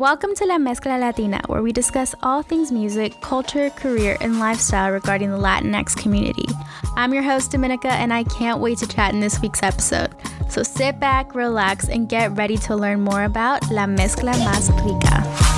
Welcome to La Mezcla Latina, where we discuss all things music, culture, career, and lifestyle regarding the Latinx community. I'm your host, Dominica, and I can't wait to chat in this week's episode. So sit back, relax, and get ready to learn more about La Mezcla Más Rica.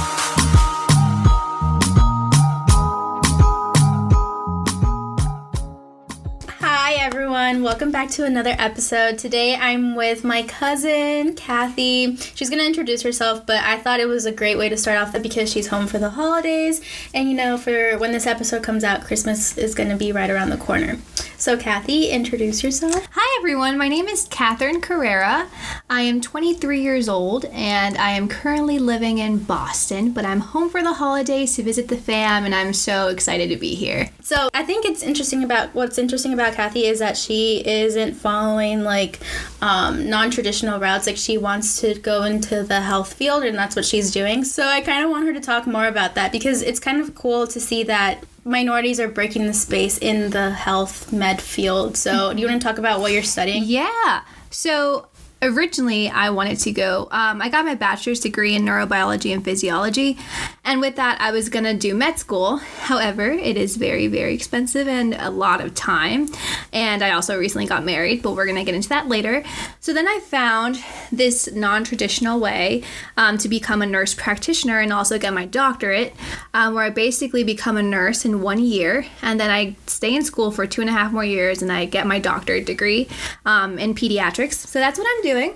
Welcome back to another episode. Today I'm with my cousin, Kathy. She's going to introduce herself, but I thought it was a great way to start off because she's home for the holidays. And you know, for when this episode comes out, Christmas is going to be right around the corner. So, Kathy, introduce yourself. Hi, everyone. My name is Katherine Carrera. I am 23 years old and I am currently living in Boston, but I'm home for the holidays to visit the fam, and I'm so excited to be here. So, I think it's interesting about what's interesting about Kathy is that she isn't following like um, non traditional routes. Like, she wants to go into the health field, and that's what she's doing. So, I kind of want her to talk more about that because it's kind of cool to see that minorities are breaking the space in the health med field. So, do you want to talk about what you're studying? Yeah. So, originally I wanted to go. Um, I got my bachelor's degree in neurobiology and physiology, and with that, I was gonna do med school. However, it is very, very expensive and a lot of time. And I also recently got married, but we're gonna get into that later. So then I found this non traditional way um, to become a nurse practitioner and also get my doctorate, um, where I basically become a nurse in one year, and then I stay in school for two and a half more years and I get my doctorate degree um, in pediatrics. So that's what I'm doing.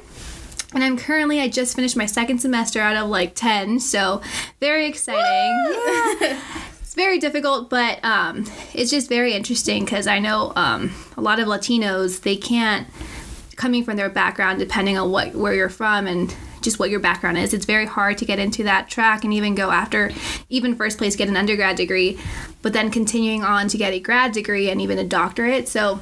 And I'm currently, I just finished my second semester out of like 10, so very exciting. It's very difficult, but um, it's just very interesting because I know um, a lot of Latinos, they can't, coming from their background, depending on what where you're from and just what your background is, it's very hard to get into that track and even go after, even first place, get an undergrad degree, but then continuing on to get a grad degree and even a doctorate. So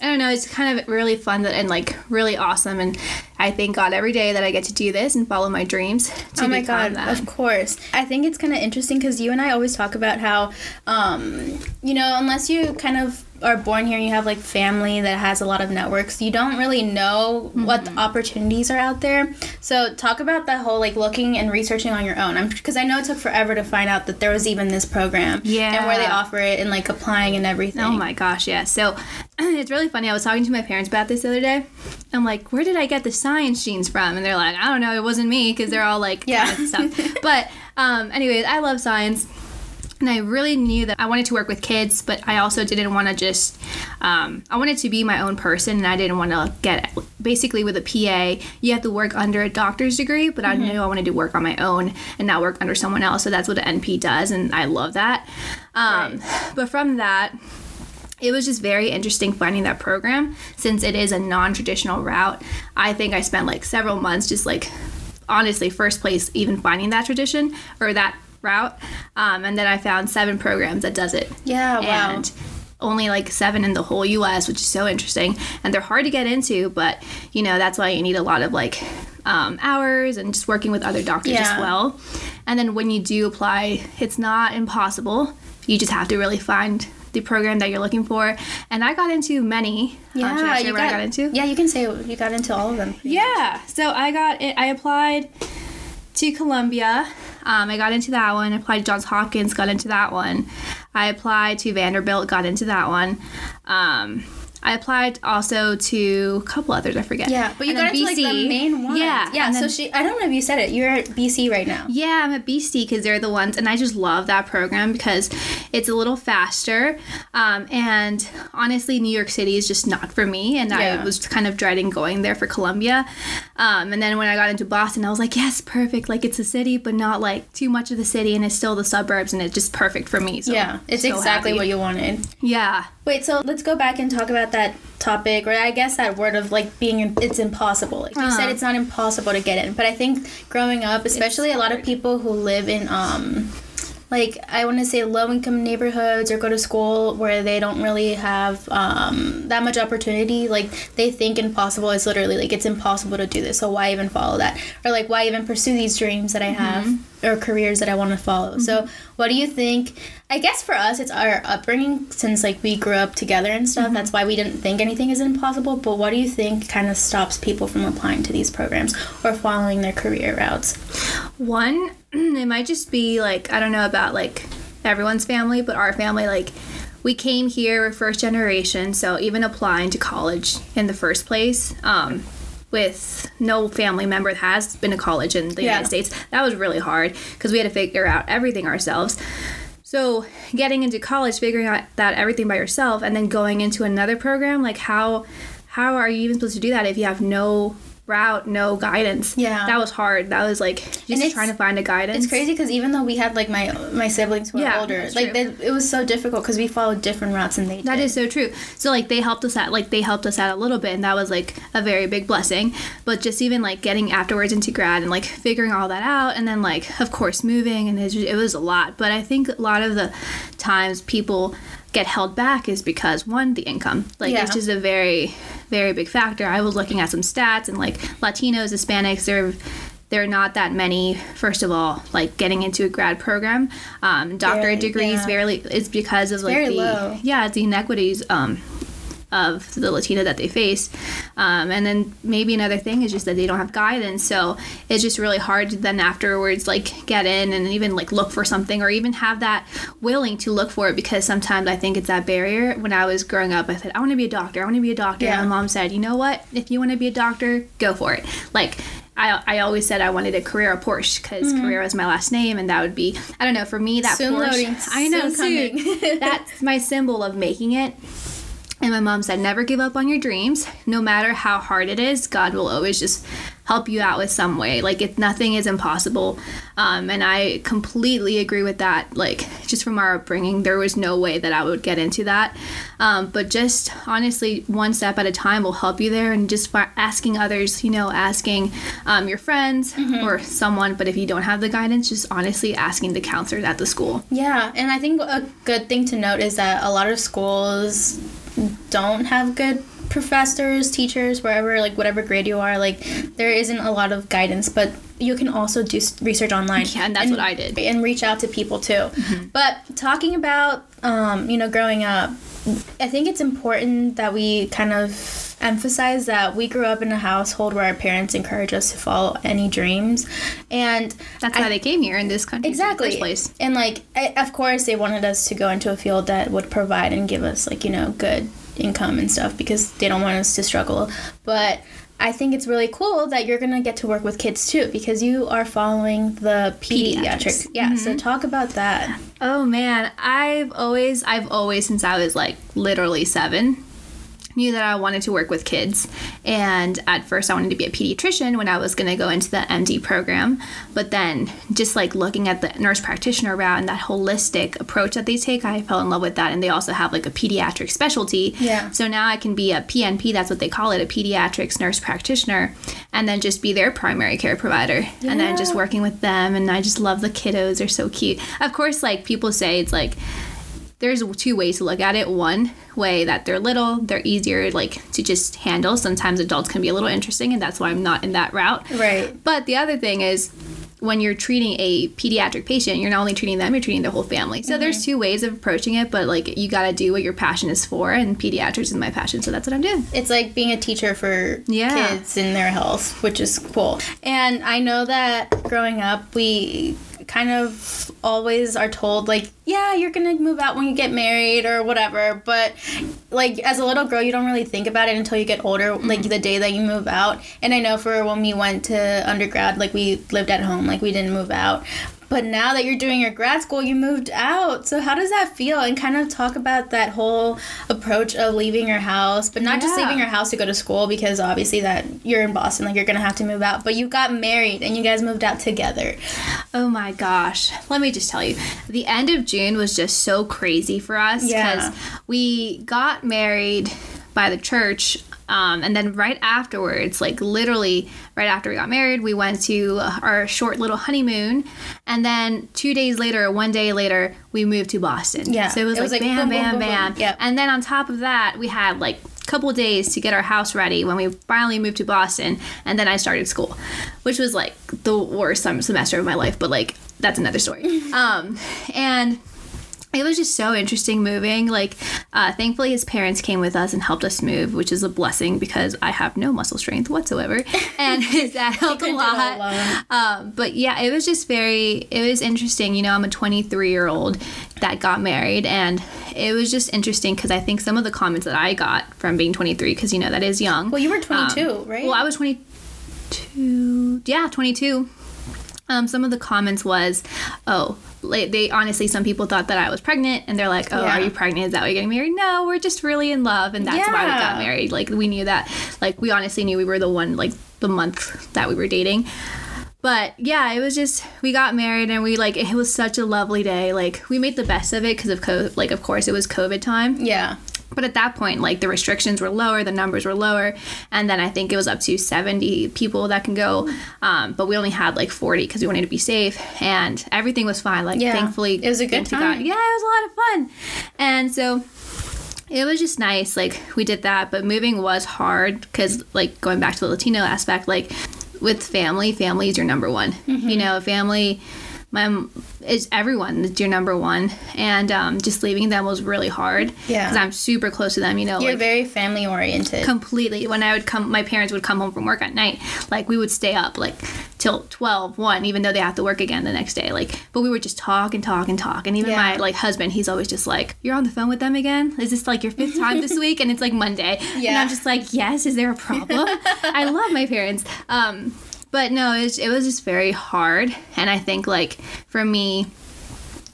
I don't know, it's kind of really fun and like really awesome. And I thank God every day that I get to do this and follow my dreams. oh my God, that. of course. I think it's kind of interesting because you and I always talk about how, um, you know, unless you kind of are born here and you have like family that has a lot of networks, you don't really know mm-hmm. what opportunities are out there. So talk about that whole like looking and researching on your own. I'm because I know it took forever to find out that there was even this program. Yeah. And where they offer it and like applying and everything. Oh my gosh, yeah. So it's really funny. I was talking to my parents about this the other day. I'm like, where did I get the science genes from? And they're like, I don't know. It wasn't me because they're all like, yeah, kind of stuff. but um, anyways, I love science and I really knew that I wanted to work with kids, but I also didn't want to just, um, I wanted to be my own person and I didn't want to get, basically with a PA, you have to work under a doctor's degree, but mm-hmm. I knew I wanted to work on my own and not work under someone else. So that's what an NP does, and I love that. Um, right. But from that, it was just very interesting finding that program since it is a non traditional route. I think I spent like several months just like honestly first place even finding that tradition or that route. Um, and then I found seven programs that does it. Yeah, wow. And only like seven in the whole US, which is so interesting. And they're hard to get into, but you know, that's why you need a lot of like um, hours and just working with other doctors yeah. as well. And then when you do apply, it's not impossible. You just have to really find the program that you're looking for. And I got into many. Yeah, um, you got, I got into? Yeah, you can say you got into all of them. Yeah. Much. So I got it. I applied to Columbia. Um, I got into that one. Applied to Johns Hopkins, got into that one. I applied to Vanderbilt, got into that one. Um, I applied also to a couple others. I forget. Yeah, but you and got into like the main one. Yeah, yeah. So she, I don't know if you said it. You're at BC right now. Yeah, I'm at BC because they're the ones, and I just love that program because it's a little faster. Um, and honestly, New York City is just not for me, and yeah. I was kind of dreading going there for Columbia. Um, and then when I got into Boston, I was like, yes, perfect. Like it's a city, but not like too much of the city, and it's still the suburbs, and it's just perfect for me. So yeah, it's so exactly happy. what you wanted. Yeah. Wait, so let's go back and talk about that topic, or I guess that word of like being it's impossible. Like you uh-huh. said, it's not impossible to get in, but I think growing up, especially a lot of people who live in um like I want to say low income neighborhoods or go to school where they don't really have um, that much opportunity. Like they think impossible is literally like it's impossible to do this. So why even follow that? Or like why even pursue these dreams that I have mm-hmm. or careers that I want to follow? Mm-hmm. So what do you think? I guess for us it's our upbringing since like we grew up together and stuff. Mm-hmm. That's why we didn't think anything is impossible. But what do you think kind of stops people from applying to these programs or following their career routes? One it might just be like I don't know about like everyone's family, but our family like we came here we're first generation, so even applying to college in the first place, um, with no family member that has been to college in the Yeah. United States, that was really hard because we had to figure out everything ourselves. So getting into college, figuring out that everything by yourself, and then going into another program, like how how are you even supposed to do that if you have no route, no guidance? Yeah. that was hard. That was like just trying to find a guidance. It's crazy because even though we had like my my siblings who were Yeah, older, like they, it was so difficult because we followed different routes and they That did. is so true. So like they helped us out like they helped us out a little bit and that was like a very big blessing. But just even like getting afterwards into grad and like figuring all that out and then like of course moving and it was, it was a lot. But I think a lot of the times people get held back is because one the income like Yeah. it's just a very very big factor. I was looking at some stats and like Latinos, Hispanics, they're they're not that many. First of all, like getting into a grad program, um, doctorate degrees, yeah. barely is because of like very the low. yeah the inequities um, of the Latina that they face, um, and then maybe another thing is just that they don't have guidance. So it's just really hard to then afterwards like get in and even like look for something or even have that willing to look for it because sometimes I think it's that barrier. When I was growing up, I said I want to be a doctor. I want to be a doctor. Yeah. And my mom said, you know what? If you want to be a doctor, go for it. Like. I, I always said I wanted a Carrera Porsche because Carrera is my last name, and that would be I don't know for me that Soon Porsche. loading, I know soon. coming. That's my symbol of making it. And my mom said, never give up on your dreams. No matter how hard it is, God will always just help you out with some way. Like, if nothing is impossible. Um, and I completely agree with that. Like, just from our upbringing, there was no way that I would get into that. Um, but just honestly, one step at a time will help you there. And just asking others, you know, asking um, your friends or someone. But if you don't have the guidance, just honestly asking the counselors at the school. Yeah, and I think a good thing to note is that a lot of schools don't have good professors, teachers, wherever, like whatever grade you are, like there isn't a lot of guidance, but you can also do research online. Yeah, and that's what I did. And reach out to people too. But talking about, um, you know, growing up, I think it's important that we kind of emphasize that we grew up in a household where our parents encourage us to follow any dreams. And That's I- why they came here in this country exactly first place. and like I, of course they wanted us to go into a field that would provide and give us like you know good income and stuff because they don't want us to struggle but i think it's really cool that you're gonna get to work with kids too because you are following the pediatric Pediatrics. yeah so mm-hmm. talk about that Oh man, I've always, I've always, since I was like literally seven, knew that I wanted to work with kids. And at first, I wanted to be a pediatrician when I was going to go into the MD program. But then, just like looking at the nurse practitioner route and that holistic approach that they take, I fell in love with that. And they also have like a pediatric specialty. Yeah. So now I can be a PNP, that's what they call it, a pediatrics nurse practitioner, and then just be their primary care provider. Yeah. And then just working with them. And I just love the kiddos, they're so cute. Of course, like people say, it's like, there's two ways to look at it. One way that they're little, they're easier like to just handle. Sometimes adults can be a little interesting, and that's why I'm not in that route. right But the other thing is when you're treating a pediatric patient, you're not only treating them, you're treating their whole family. So there's mm-hmm. two ways of approaching it, but like you got to do what your passion is for, and pediatrics is my passion, so that's what I'm doing. it's like being a teacher for Yeah. kids and their health, which is cool. And I know that growing up, we kind of always are told like, yeah, you're gonna move out when you get married or whatever. But like as a little girl, you don't really think about it until you get older, like mm-hmm. the day that you move out. And I know for when we went to undergrad, like we lived at home, like we didn't move out. But now that you're doing your grad school, you moved out. So how does that feel? And kind of talk about that whole approach of leaving your house, but not just leaving your house to go to school because obviously that you're in Boston, like you're gonna have to move out. But you got married and you guys moved out together. Oh my gosh. Let me just tell you. The end of June was just so crazy for us Yeah. we got married by the church um, and then right afterwards like literally right after we got married we went to our short little honeymoon and then two days later one day later we moved to boston Yeah. so it was, It was like, like bam boom, boom, bam boom, boom. bam Yep. and then on top of that we had like a couple days to get our house ready when we finally moved to boston and then i started school which was like the worst semester of my life but like that's another story um, and it was just so interesting moving. Like, uh, thankfully, his parents came with us and helped us move, which is a blessing because I have no muscle strength whatsoever, and his dad helped a couldn't do it alone. lot. Um, but yeah, it was just very. It was interesting. You know, I'm a 23 year old that got married, and it was just interesting because I think some of the comments that I got from being 23, because you know that is young. Well, you were 22, Um, right? Well, I was 22. Yeah, 22. Um, some of the comments was, oh, like, they honestly, some people thought that I was pregnant, and they're like, oh, Yeah. are you pregnant? Is that why you're getting married? No, we're just really in love, and that's why we got married. Like, we knew that. Like, we honestly knew we were the one, like, the month that we were dating. But yeah, it was just we got married and we like it was such a lovely day. Like we made the best of it because of COVID. Like of course it was COVID time. yeah. But at that point, like the restrictions were lower, the numbers were lower, and then I think it was up to 70 people that can go. Um, but we only had like 40 because we wanted to be safe, and everything was fine. Like Yeah. thankfully, It was a good time. Yeah, it was a lot of fun, and so it was just nice. Like we did that, but moving was hard because like going back to the Latino aspect, like with family, family is your number one. Mm-hmm. You know, family. My is everyone is your number one, and um, just leaving them was really hard. Yeah. because I'm super close to them. You know, You're like very family oriented. completely when i would come my parents would come home from work at night like we would stay up like till 12 1 even though they have to work again the next day like but we would just talk and talk and talk and even Yeah. my like husband he's always just like you're on the phone with them again is this like your fifth time this week and it's like monday and Yeah. i'm just like yes is there a problem i love my parents um but no it was, it was just very hard. And i think like for me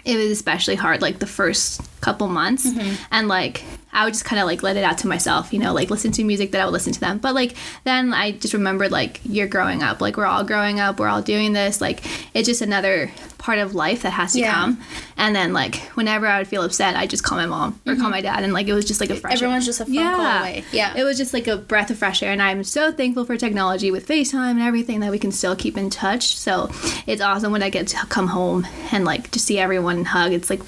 it was especially hard like the first couple months. Mm-hmm. And like i would just kind of like let it out to myself you know like listen to music that i would listen to them. But like then i just remembered like you're growing up. Like we're all growing up. We're all doing this. Like it's just another part of life that has to Yeah. come and then like whenever i would feel upset i just call my mom or call mm-hmm. my dad and like it was just like a fresh Everyone's just a phone call away. Yeah. it was just like a breath of fresh air and i'm so thankful for technology with facetime and everything that we can still keep in touch so it's awesome when i get to come home and like just see everyone and hug it's like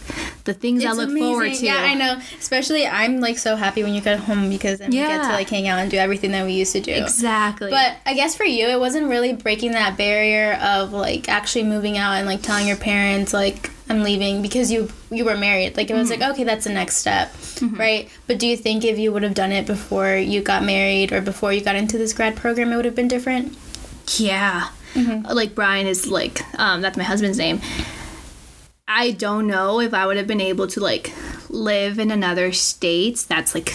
the things i look amazing. forward to Yeah, I know. Especially, I'm like so happy when you get home because then we get to like hang out and do everything that we used to do. exactly But I guess for you, it wasn't really breaking that barrier of like actually moving out and like telling your parents like I'm leaving because you you were married. Like it was Mm-hmm. like okay, that's the next step, right? But do you think if you would have done it before you got married or before you got into this grad program, it would have been different? Yeah. Like Brian is like um that's my husband's name. I don't know if I would have been able to like live in another state that's like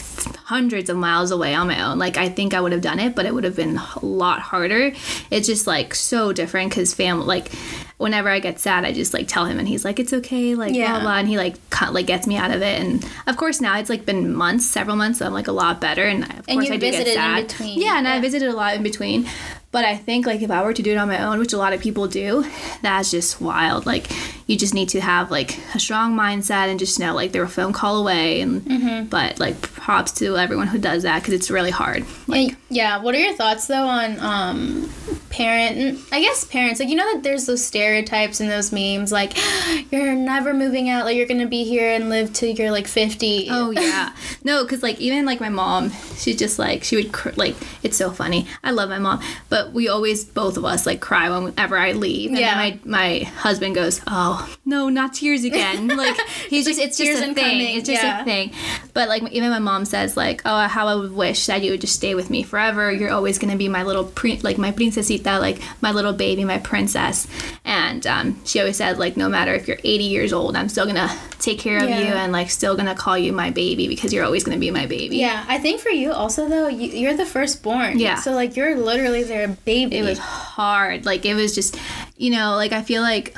hundreds of miles away on my own. Like I think I would have done it, but it would have been a lot harder. It's just like so different cuz family like whenever I get sad, I just like tell him and he's like it's okay, like blah Yeah. blah, blah and he like cut, like gets me out of it and of course now it's like been months, several months, so I'm like a lot better and of And course you I do get visited in sad. between. Yeah, and I visited a lot in between. But I think like if I were to do it on my own, which a lot of people do, that's just wild. Like you just need to have like a strong mindset and just know like they're a phone call away. And Mm-hmm. but like props to everyone who does that because it's really hard. Like yeah. What are your thoughts though on um, parent? I guess parents. Like you know that there's those stereotypes and those memes like you're never moving out. Like you're gonna be here and live till you're like 50. Oh yeah, no, because like even like my mom, she's just like she would cr- like it's so funny. I love my mom, but we always both of us like cry whenever I leave. And Yeah. then my my husband goes, oh no, not tears again. Like he's just it's just a thing. It's just yeah. a thing. But like even my mom says like, oh how I would wish that you would just stay with me forever. You're always gonna be my little pre like my princesita, like my little baby, my princess. And um, she always said like no matter if you're 80 years old, I'm still gonna take care of Yeah. you and like still gonna call you my baby because you're always gonna be my baby. Yeah, I think for you also though, you, you're the firstborn. Yeah. So like you're literally their baby. It was hard. Like it was just, you know, like I feel like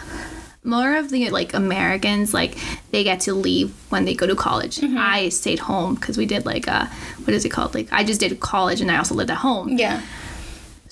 more of the like Americans like they get to leave when they go to college. Mm-hmm. I stayed home because we did like uh what is it called? Like I just did college and I also lived at home. Yeah.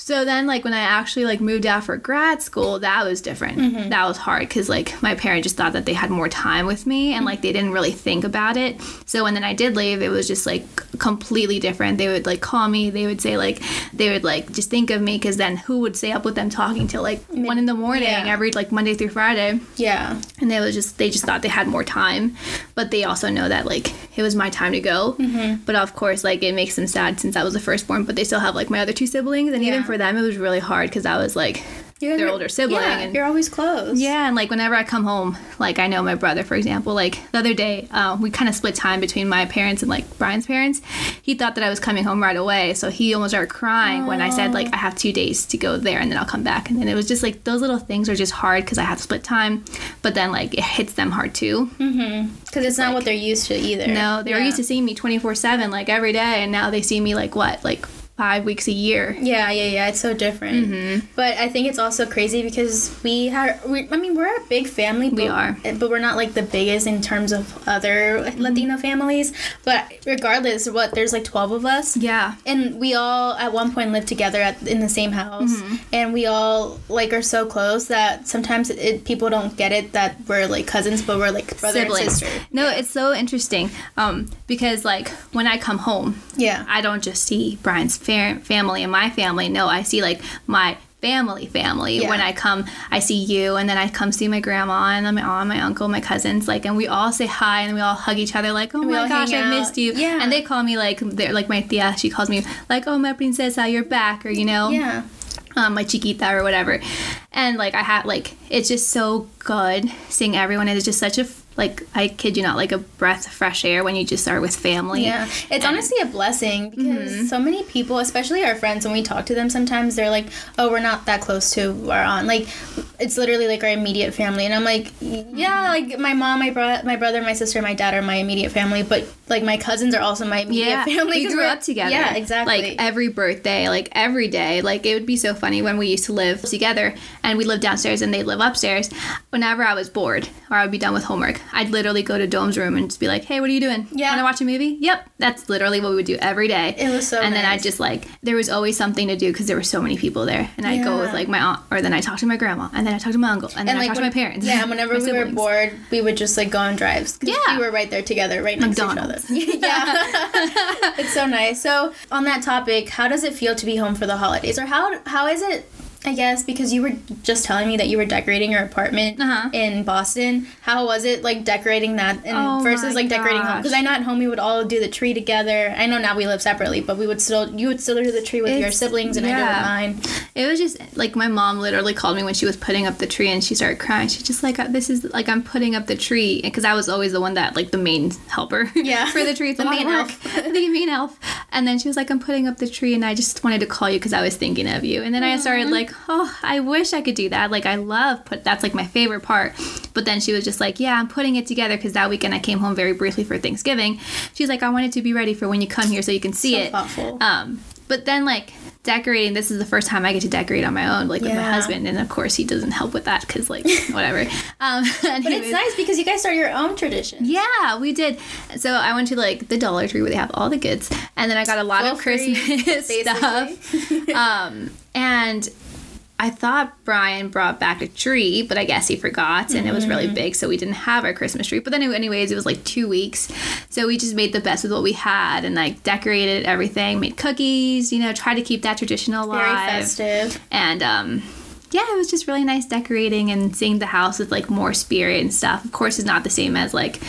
So then, like when I actually like moved out for grad school, that was different. Mm-hmm. That was hard because like my parents just thought that they had more time with me, and like they didn't really think about it. So when then I did leave, it was just like completely different. They would like call me. They would say like they would like just think of me because then who would stay up with them talking till like one in the morning Yeah. every like Monday through Friday Yeah. and they was just they just thought they had more time but they also know that like it was my time to go Mm-hmm. but of course like it makes them sad since i was the firstborn but they still have like my other two siblings and even for them it was really hard because i was like You're- their older sibling. Yeah, and, you're always close. yeah, and like whenever I come home, like I know my brother, for example, like the other day, uh, we kind of split time between my parents and like Brian's parents. He thought that I was coming home right away, so he almost started crying when I said like I have two days to go there and then I'll come back. And then it was just like those little things are just hard because I have to split time, but then like it hits them hard too. Mm-hmm. Because it's not what they're used to either. No, they're Yeah. used to seeing me twenty four seven like every day, and now they see me like what like five weeks a year. Yeah, yeah, yeah. It's so different. Mm-hmm. But I think it's also crazy because we have. We, I mean, we're a big family. But, We are. but we're not like the biggest in terms of other Mm-hmm. Latino families. But regardless, what there's like twelve of us. Yeah. And we all at one point lived together at, in the same house, Mm-hmm. and we all like are so close that sometimes it, people don't get it that we're like cousins, but we're like brother and sister. No, it's so interesting um, because like when I come home, Yeah. I don't just see Brian's fa- family and my family. No, I see like my family family. Yeah. When I come, I see you, and then I come see my grandma and then my aunt, my uncle, my cousins. Like, and we all say hi and we all hug each other. Like, oh my gosh, I missed you. Yeah. And they call me like they're like my tia. She calls me like, oh my princesa, you're back, or you know yeah. um, my chiquita or whatever. And like I had like it's just so good seeing everyone. It's just such a like I kid you not like a breath of fresh air when you just are with family. Yeah, it's honestly a blessing because Mm-hmm. so many people, especially our friends, when we talk to them, sometimes they're like, "Oh, we're not that close to our aunt." Like, it's literally like our immediate family, and I'm like, "Yeah, like my mom, my bro- my brother, my sister, my dad are my immediate family, but like my cousins are also my immediate Yeah, family." we grew up together. Yeah, exactly. Like every birthday, like every day. Like it would be so funny when we used to live together and we lived downstairs and they live upstairs. Whenever I was bored or I would be done with homework, I'd literally go to Dome's room and just be like, "Hey, what are you doing? Yeah. want to watch a movie? Yep." That's literally what we would do every day. It was so And then I nice. just like there was always something to do because there were so many people there, and I'd go with like my aunt, or then I talk to my grandma, and then I talk to my uncle, and then I talk to my parents. Yeah, and whenever we were bored, we would just like go on drives. Yeah. we were right there together, right next McDonald's. to each other. yeah, it's so nice. So on that topic, how does it feel to be home for the holidays, or how how is it? I guess because you were just telling me that you were decorating your apartment Uh-huh. in Boston. How was it like decorating that and Oh versus like decorating home? Because I know at home we would all do the tree together. I know now we live separately, but we would still you would still do the tree with your siblings and I do with yeah. mine. It was just like my mom literally called me when she was putting up the tree and she started crying. She's just like, "This is like I'm putting up the tree," because I was always the one that like the main helper. Yeah. for the tree. It's The main elf, the main elf. And then she was like, "I'm putting up the tree," and I just wanted to call you because I was thinking of you. And then I started like, "Oh, I wish I could do that. Like I love put. That's like my favorite part." But then she was just like, "Yeah, I'm putting it together because that weekend I came home very briefly for Thanksgiving." She's like, "I want it to be ready for when you come here so you can see So it." thoughtful. Um, but then like decorating, this is the first time I get to decorate on my own, like with my husband, and of course he doesn't help with that because like whatever. Um, But it's nice because you guys start your own tradition. Yeah, we did. So I went to like the Dollar Tree where they have all the goods, and then I got a lot Feel of free, Christmas stuff. um, and I thought Brian brought back a tree, but I guess he forgot, and it was really big, so we didn't have our Christmas tree. But then, anyways, it was like two weeks, so we just made the best with what we had, and like decorated everything, made cookies, you know, tried to keep that tradition alive. Very festive. and um yeah it was just really nice decorating and seeing the house with like more spirit and stuff of course it's not the same as like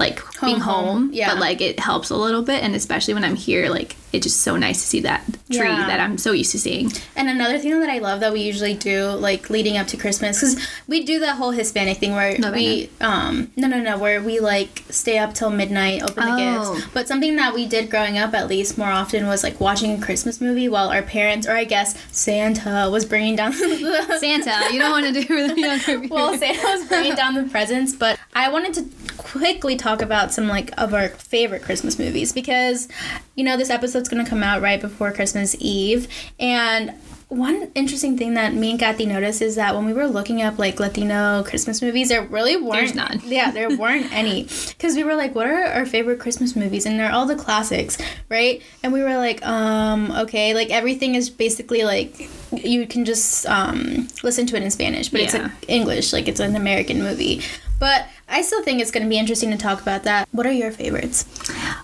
like being home, home yeah. but like it helps a little bit and especially when i'm here like it's just so nice to see that tree Yeah. that i'm so used to seeing And another thing that I love that we usually do, like leading up to Christmas, because we do the whole Hispanic thing where No, we, um, no, no, no, where we like stay up till midnight, open the Oh. gifts. But something that we did growing up, at least more often, was like watching a Christmas movie while our parents, or I guess Santa, was bringing down the santa you don't want to do the younger well, Santa was bringing down the presents, but I wanted to quickly talk about some like of our favorite Christmas movies because you know this episode's gonna come out right before Christmas Eve, and one interesting thing that me and Kathy noticed is that when we were looking up like Latino Christmas movies, there really weren't There's none. Yeah, there weren't any because we were like, what are our favorite Christmas movies? And they're all the classics, right? And we were like, um, okay, like everything is basically like you can just um, listen to it in Spanish, but it's like English, like it's an American movie. But I still think it's going to be interesting to talk about that. What are your favorites?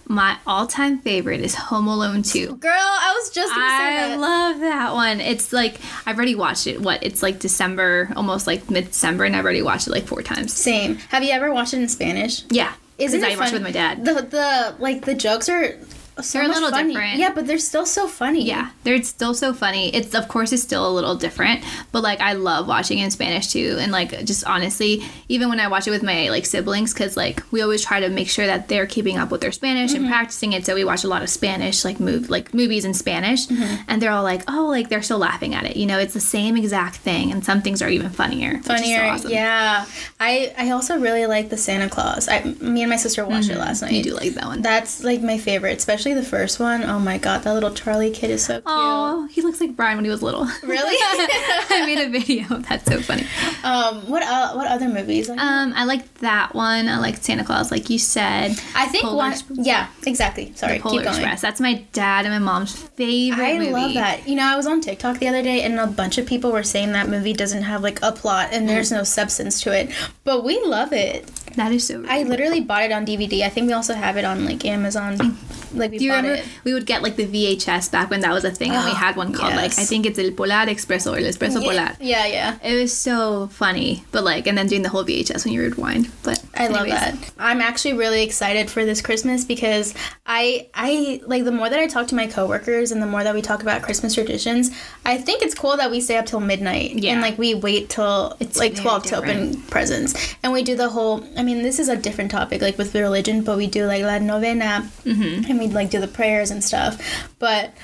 my all-time favorite is home alone 2 Girl, I was just going to say I that. love that one. It's like I've already watched it. What? It's like December, almost like mid-December, and I've already watched it like four times. Same. Have you ever watched it in Spanish? Yeah, Isn't because I it watched it fun- with my dad. The the like the jokes are so They're a little funny. different. Yeah, but they're still so funny. Yeah, they're still so funny. It's of course it's still a little different, but like I love watching in Spanish too. And like just honestly, even when I watch it with my like siblings, because like we always try to make sure that they're keeping up with their Spanish Mm-hmm. and practicing it. So we watch a lot of Spanish like move like movies in Spanish, Mm-hmm. and they're all like, oh, like they're still laughing at it. You know, it's the same exact thing, and some things are even funnier. is so Funnier, awesome. yeah. I I also really like the Santa Claus. I me and my sister watched it last night. Mm-hmm. You do like that one. That's like my favorite, especially the first one. Oh my god, that little Charlie kid is so cute. Oh, he looks like Brian when he was little. Really? I made a video. That's so funny. Um, what uh, what other movies? Um, I like that one. I like Santa Claus, like you said. I think Polar one. Express. Yeah, exactly. Sorry, Polar keep going. Express. That's my dad and my mom's favorite I movie. love that. You know, I was on TikTok the other day, and a bunch of people were saying that movie doesn't have like a plot and there's Mm. no substance to it, but we love it. That is so. I literally bought it on DVD. I think we also have it on like Amazon. Mm. Like we Do you bought remember it. we would get like the VHS back when that was a thing, and we had one called like. I think it's El Polar Expreso or El Espresso Polar. Yeah, yeah. It was so funny, but like, and then doing the whole VHS when you rewind. But I love that. I'm actually really excited for this Christmas because I I like the more that I talk to my coworkers and the more that we talk about Christmas traditions, I think it's cool that we stay up till midnight Yeah. and like we wait till It's like very 12 to open presents. And we do the whole I mean, this is a different topic like with religion, but we do like la novena Mm-hmm. and we like do the prayers and stuff. But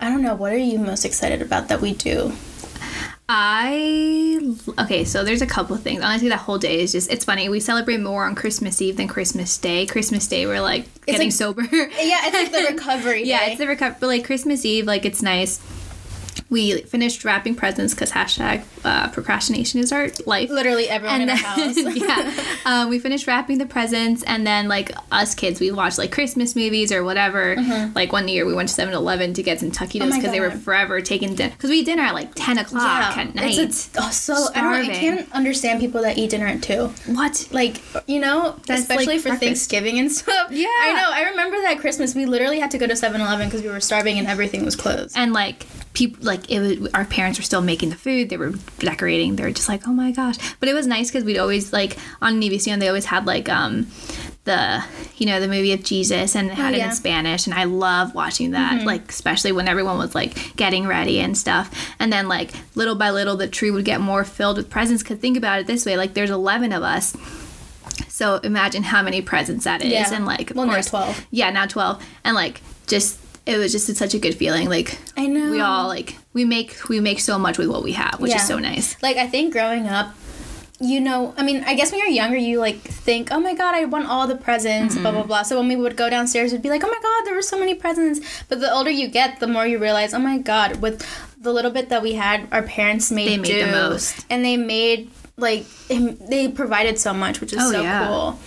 I don't know, what are you most excited about that we do? I okay, so there's a couple of things. Honestly, that whole day is just it's funny. We celebrate more on Christmas Eve than Christmas Day. Christmas Day we're like getting like- sober. Yeah, it's like the recovery yeah, it's the recovery. But like Christmas Eve, like it's nice. We finished wrapping presents because hashtag uh, procrastination is our life. literally everyone in And our house. yeah, um, we finished wrapping the presents, and then like us kids, we watched like Christmas movies or whatever. Like one year, we went to 7-Eleven to get some taquitos Mm-hmm. Oh because they were forever taking dinner. Because we eat dinner at like ten o'clock at night. It's a, oh, so I, don't, I can't understand people that eat dinner at two. what? Like you know, That's, especially like, for breakfast. Thanksgiving and stuff. Yeah. I know. I remember that Christmas we literally had to go to 7-Eleven because we were starving and everything was closed. and like people like it was our parents were still making the food they were decorating they were just like oh my gosh but it was nice because we'd always like on Univision they always had like um the you know the movie of jesus and it had it Oh, yeah. Mm-hmm. in spanish and i love watching that like especially when everyone was like getting ready and stuff and then like little by little the tree would get more filled with presents because think about it this way like there's 11 of us so imagine how many presents that is Yeah. and like Well, course 12. yeah now 12 and like just it was just such a good feeling like I know. we all like we make we make so much with what we have which Yeah. is so nice Like I think growing up, you know, I mean, I guess when you're younger, you like think, oh my god, I want all the presents, blah blah blah. So when we would go downstairs, it'd be like, oh my god, there were so many presents. But the older you get, the more you realize, oh my god, with the little bit that we had, our parents made They made do, the most. and they made like they provided so much, which is Oh, so yeah. cool.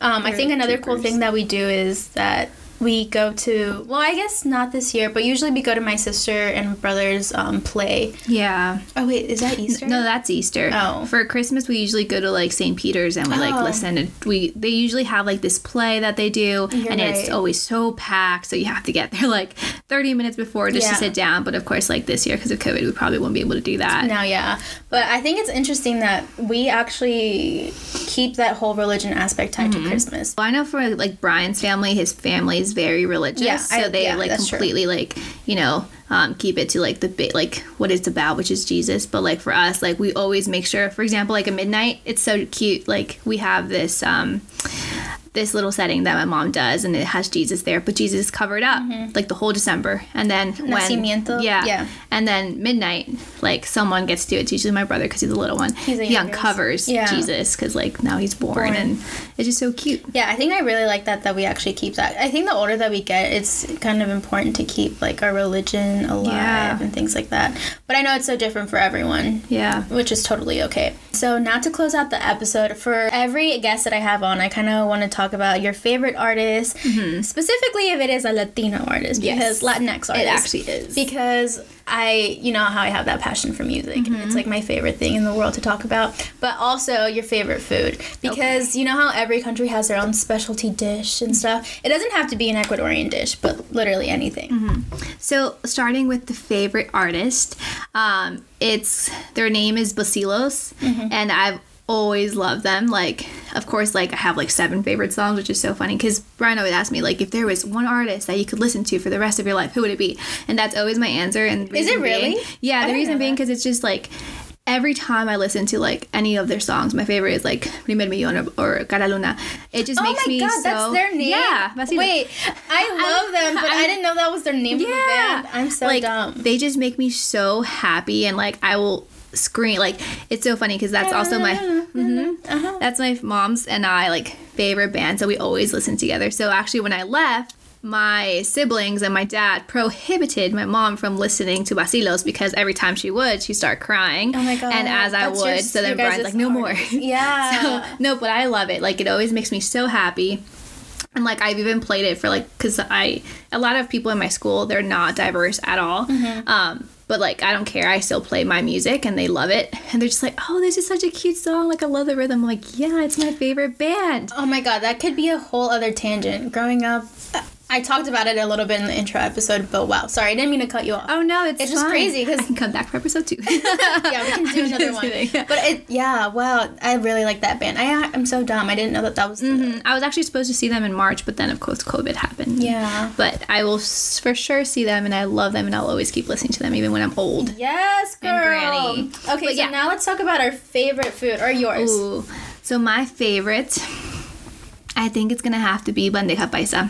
Um, I think another cool thing that we do is that we go to well i guess not this year but usually we go to my sister and brother's um, play yeah oh wait is that easter no that's easter Oh. for christmas we usually go to like st peter's and we like Oh. listen and we they usually have like this play that they do You're and it's always so packed so you have to get there like 30 minutes before just Yeah. to sit down but of course like this year because of covid we probably won't be able to do that now yeah but i think it's interesting that we actually keep that whole religion aspect tied Mm-hmm. to christmas Well, I know for like Brian's family, his family is very religious, Yeah, so I- they yeah, like that's true. completely like you know um, keep it to like the bit like what it's about, which is Jesus. But like for us, like we always make sure, for example, like a midnight, it's so cute. Like we have this um, this little setting that my mom does, and it has Jesus there, but Jesus is covered up mm-hmm. like the whole December, and then when yeah, Yeah. and then midnight, like someone gets to it. It's usually my brother because he's a little one. He's he uncovers Yeah. Jesus because like now he's born, Born. and it's just so cute. yeah i think i really like that that we actually keep that i think the older that we get it's kind of important to keep like our religion alive Yeah. and things like that but i know it's so different for everyone Yeah. which is totally okay. So now to close out the episode, for every guest that I have on, I kind of want to talk about your favorite artist, specifically if it is a Latino artist, Mm-hmm. Yes. because Latinx artist. It actually is. Because I, you know how I have that passion for music. Mm-hmm. It's like my favorite thing in the world to talk about. But also your favorite food, because you know how every country has their own specialty dish and stuff. It doesn't have to be an Ecuadorian dish, but literally anything. Mm-hmm. So, starting with the favorite artist, um, it's their name is Bacilos, and I've always love them. Like, of course, like I have like seven favorite songs, which is so funny because Brian always asks me like if there was one artist that you could listen to for the rest of your life, who would it be? And that's always my answer. And Is it reason being- really? yeah, the reason being because it's just like every time I listen to like any of their songs, my favorite is like Primer Millón or, Cara Luna. It just makes me Oh makes my me god, so that's their name. Yeah, Vacilo. Wait, I love them, but I, I- didn't know that was their name of the band. I'm so like dumb. they just make me so happy and like I will scream like it's so funny because that's also my Mhm. Uh-huh. that's my mom's and I like favorite band so we always listen together so actually when I left my siblings and my dad prohibited my mom from listening to Bacilos because every time she would she'd start crying Oh my god. and as I would so then Brian's like no more. Yeah. so no but I love it like it always makes me so happy and like I've even played it for like because I a lot of people in my school they're not diverse at all. Mm-hmm. Um, but like I don't care. I still play my music and they love it. And they're just like, oh, this is such a cute song. Like I love the rhythm. I'm like, yeah, it's my favorite band. Oh my god, that could be a whole other tangent. Growing up, I talked about it a little bit in the intro episode, but wow, sorry, I didn't mean to cut you off. Oh no, it's It's just crazy crazy 'cause- I can come back for episode two. yeah, we can do another one. kidding. But it, yeah, wow, I really like that band. I, I'm so dumb. I didn't know that that was. The, Mhm. I was actually supposed to see them in March, but then of course COVID happened. Yeah. But I will for sure see them, and I love them, and I'll always keep listening to them, even when I'm old. Yes, girl. Granny. Okay, But so yeah. now let's talk about our favorite food or yours. Ooh. So my favorite, I think it's gonna have to be bandeja paisa.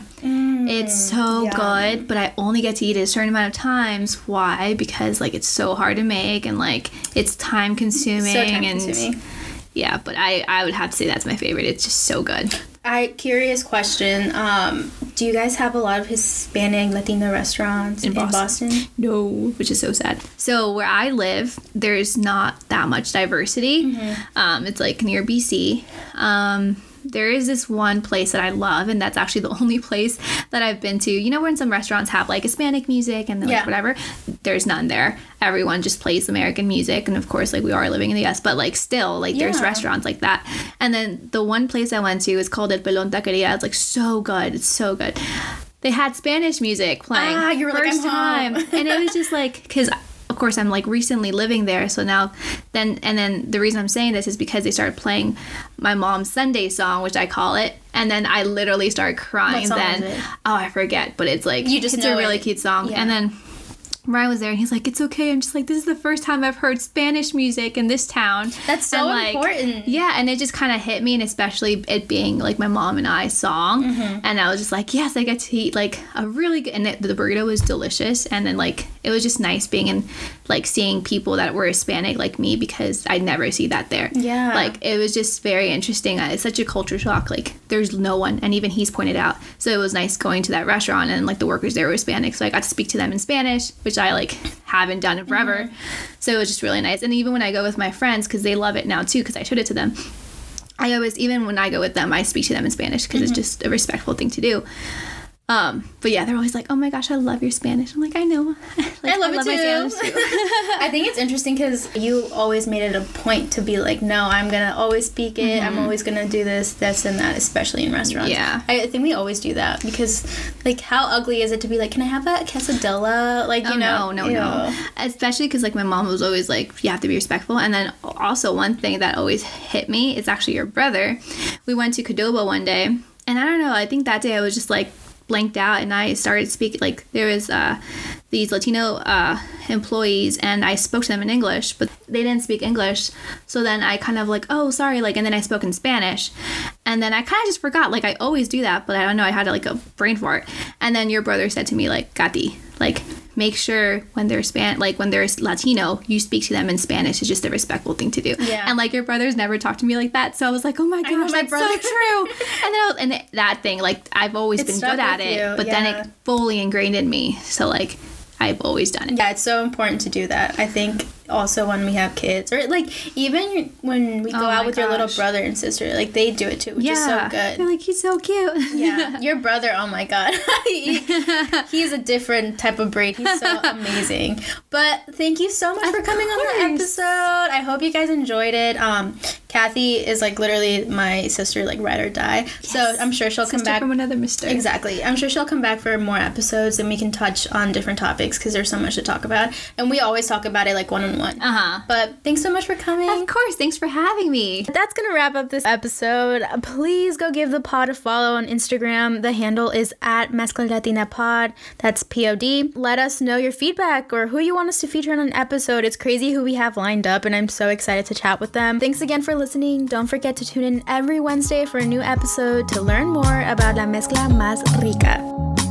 It's so yeah. good, but I only get to eat it a certain amount of times. Why? Because like it's so hard to make and like it's time consuming So time and consuming. yeah. But I I would have to say that's my favorite. It's just so good. I curious question. Um, do you guys have a lot of Hispanic Latino restaurants in, Boston. Boston? No, which is so sad. So where I live, there's not that much diversity. Hmm. Um, it's like near BC. Um, there is this one place that I love, and that's actually the only place that I've been to. You know, when some restaurants have like Hispanic music and like Yeah. whatever, there's none there. Everyone just plays American music, and of course, like we are living in the US, but like still, like there's restaurants like that. And then the one place I went to is called El Pelon Taqueria. It's like so good. It's so good. They had Spanish music playing. Ah, you were like, first "I'm time, home." and it was just like because course i'm like recently living there so now then and then the reason i'm saying this is because they started playing my mom's sunday song which i call it and then i literally started crying then oh i forget but it's like You just it's a really it. cute song Yeah. and then Ryan was there and he's like, It's okay. I'm just like, This is the first time I've heard Spanish music in this town. That's so like, important. Yeah, and it just kind of hit me, and especially it being like my mom and I song. Mm-hmm. And I was just like, Yes, I get to eat like a really good, and it, the burrito was delicious. And then like, it was just nice being in like seeing people that were Hispanic like me because I never see that there. Yeah. Like, it was just very interesting. Uh, It's such a culture shock. Like, there's no one, and even he's pointed out. So it was nice going to that restaurant, and like the workers there were Hispanic, so I got to speak to them in Spanish, which I like haven't done in forever. So it was just really nice. And even when I go with my friends, because they love it now too, because I showed it to them. I always, even when I go with them, I speak to them in Spanish because it's just a respectful thing to do. Um, but yeah, they're always like, "Oh my gosh, I love your Spanish." I'm like, "I know, Like, I love it my too. Spanish too." I think it's interesting because you always made it a point to be like, no, I'm gonna always speak it. I'm always gonna do this, this, and that, especially in restaurants. Mm-hmm. Yeah. I, I think we always do that because, like, how ugly is it to be like, can I have a quesadilla? Like, you Oh, know, no, no, no. Especially because like my mom was always like, you have to be respectful. And then also one thing that always hit me is actually your brother. We went to Qdoba one day, and I don't know. I think that day I was just like blanked out, and I started speaking. Like there was uh, these Latino uh, employees, and I spoke to them in English, but they didn't speak English. So then I kind of like, oh, sorry, like, and then I spoke in Spanish, and then I kind of just forgot. Like I always do that, but I don't know. I had like a brain fart, and then your brother said to me like, Gati, like make sure when they're span like when they're Latino, you speak to them in Spanish. It's just a respectful thing to do. Yeah. And like your brothers never talked to me like that, so I was like, oh my know, gosh, my that's brother- so true. and then I was, and it- that thing, like I've always It been good at it, you, but then it fully ingrained in me. So like I've always done it. Yeah, it's so important to do that. I think also when we have kids, or like even when we go Oh out with your little brother and sister, like they do it too, which is so good They're like he's so cute. Yeah, your brother, oh my god, He- he's a different type of breed. He's so amazing. But thank you so much Of for coming on the episode. I hope you guys enjoyed it. Um, Kathy is like literally my sister, like ride or die. So I'm sure she'll come back. from another mister. Exactly. I'm sure she'll come back for more episodes and we can touch on different topics because there's so much to talk about. And we always talk about it like one on fun one. Uh huh. But thanks so much for coming. Of course. Thanks for having me. That's gonna wrap up this episode. Please go give the pod a follow on Instagram. The handle is at Mezcla Latina Pod. That's P O D. Let us know your feedback or who you want us to feature on an episode. It's crazy who we have lined up, and I'm so excited to chat with them. Thanks again for listening. Don't forget to tune in every Wednesday for a new episode to learn more about La Mezcla Más Rica.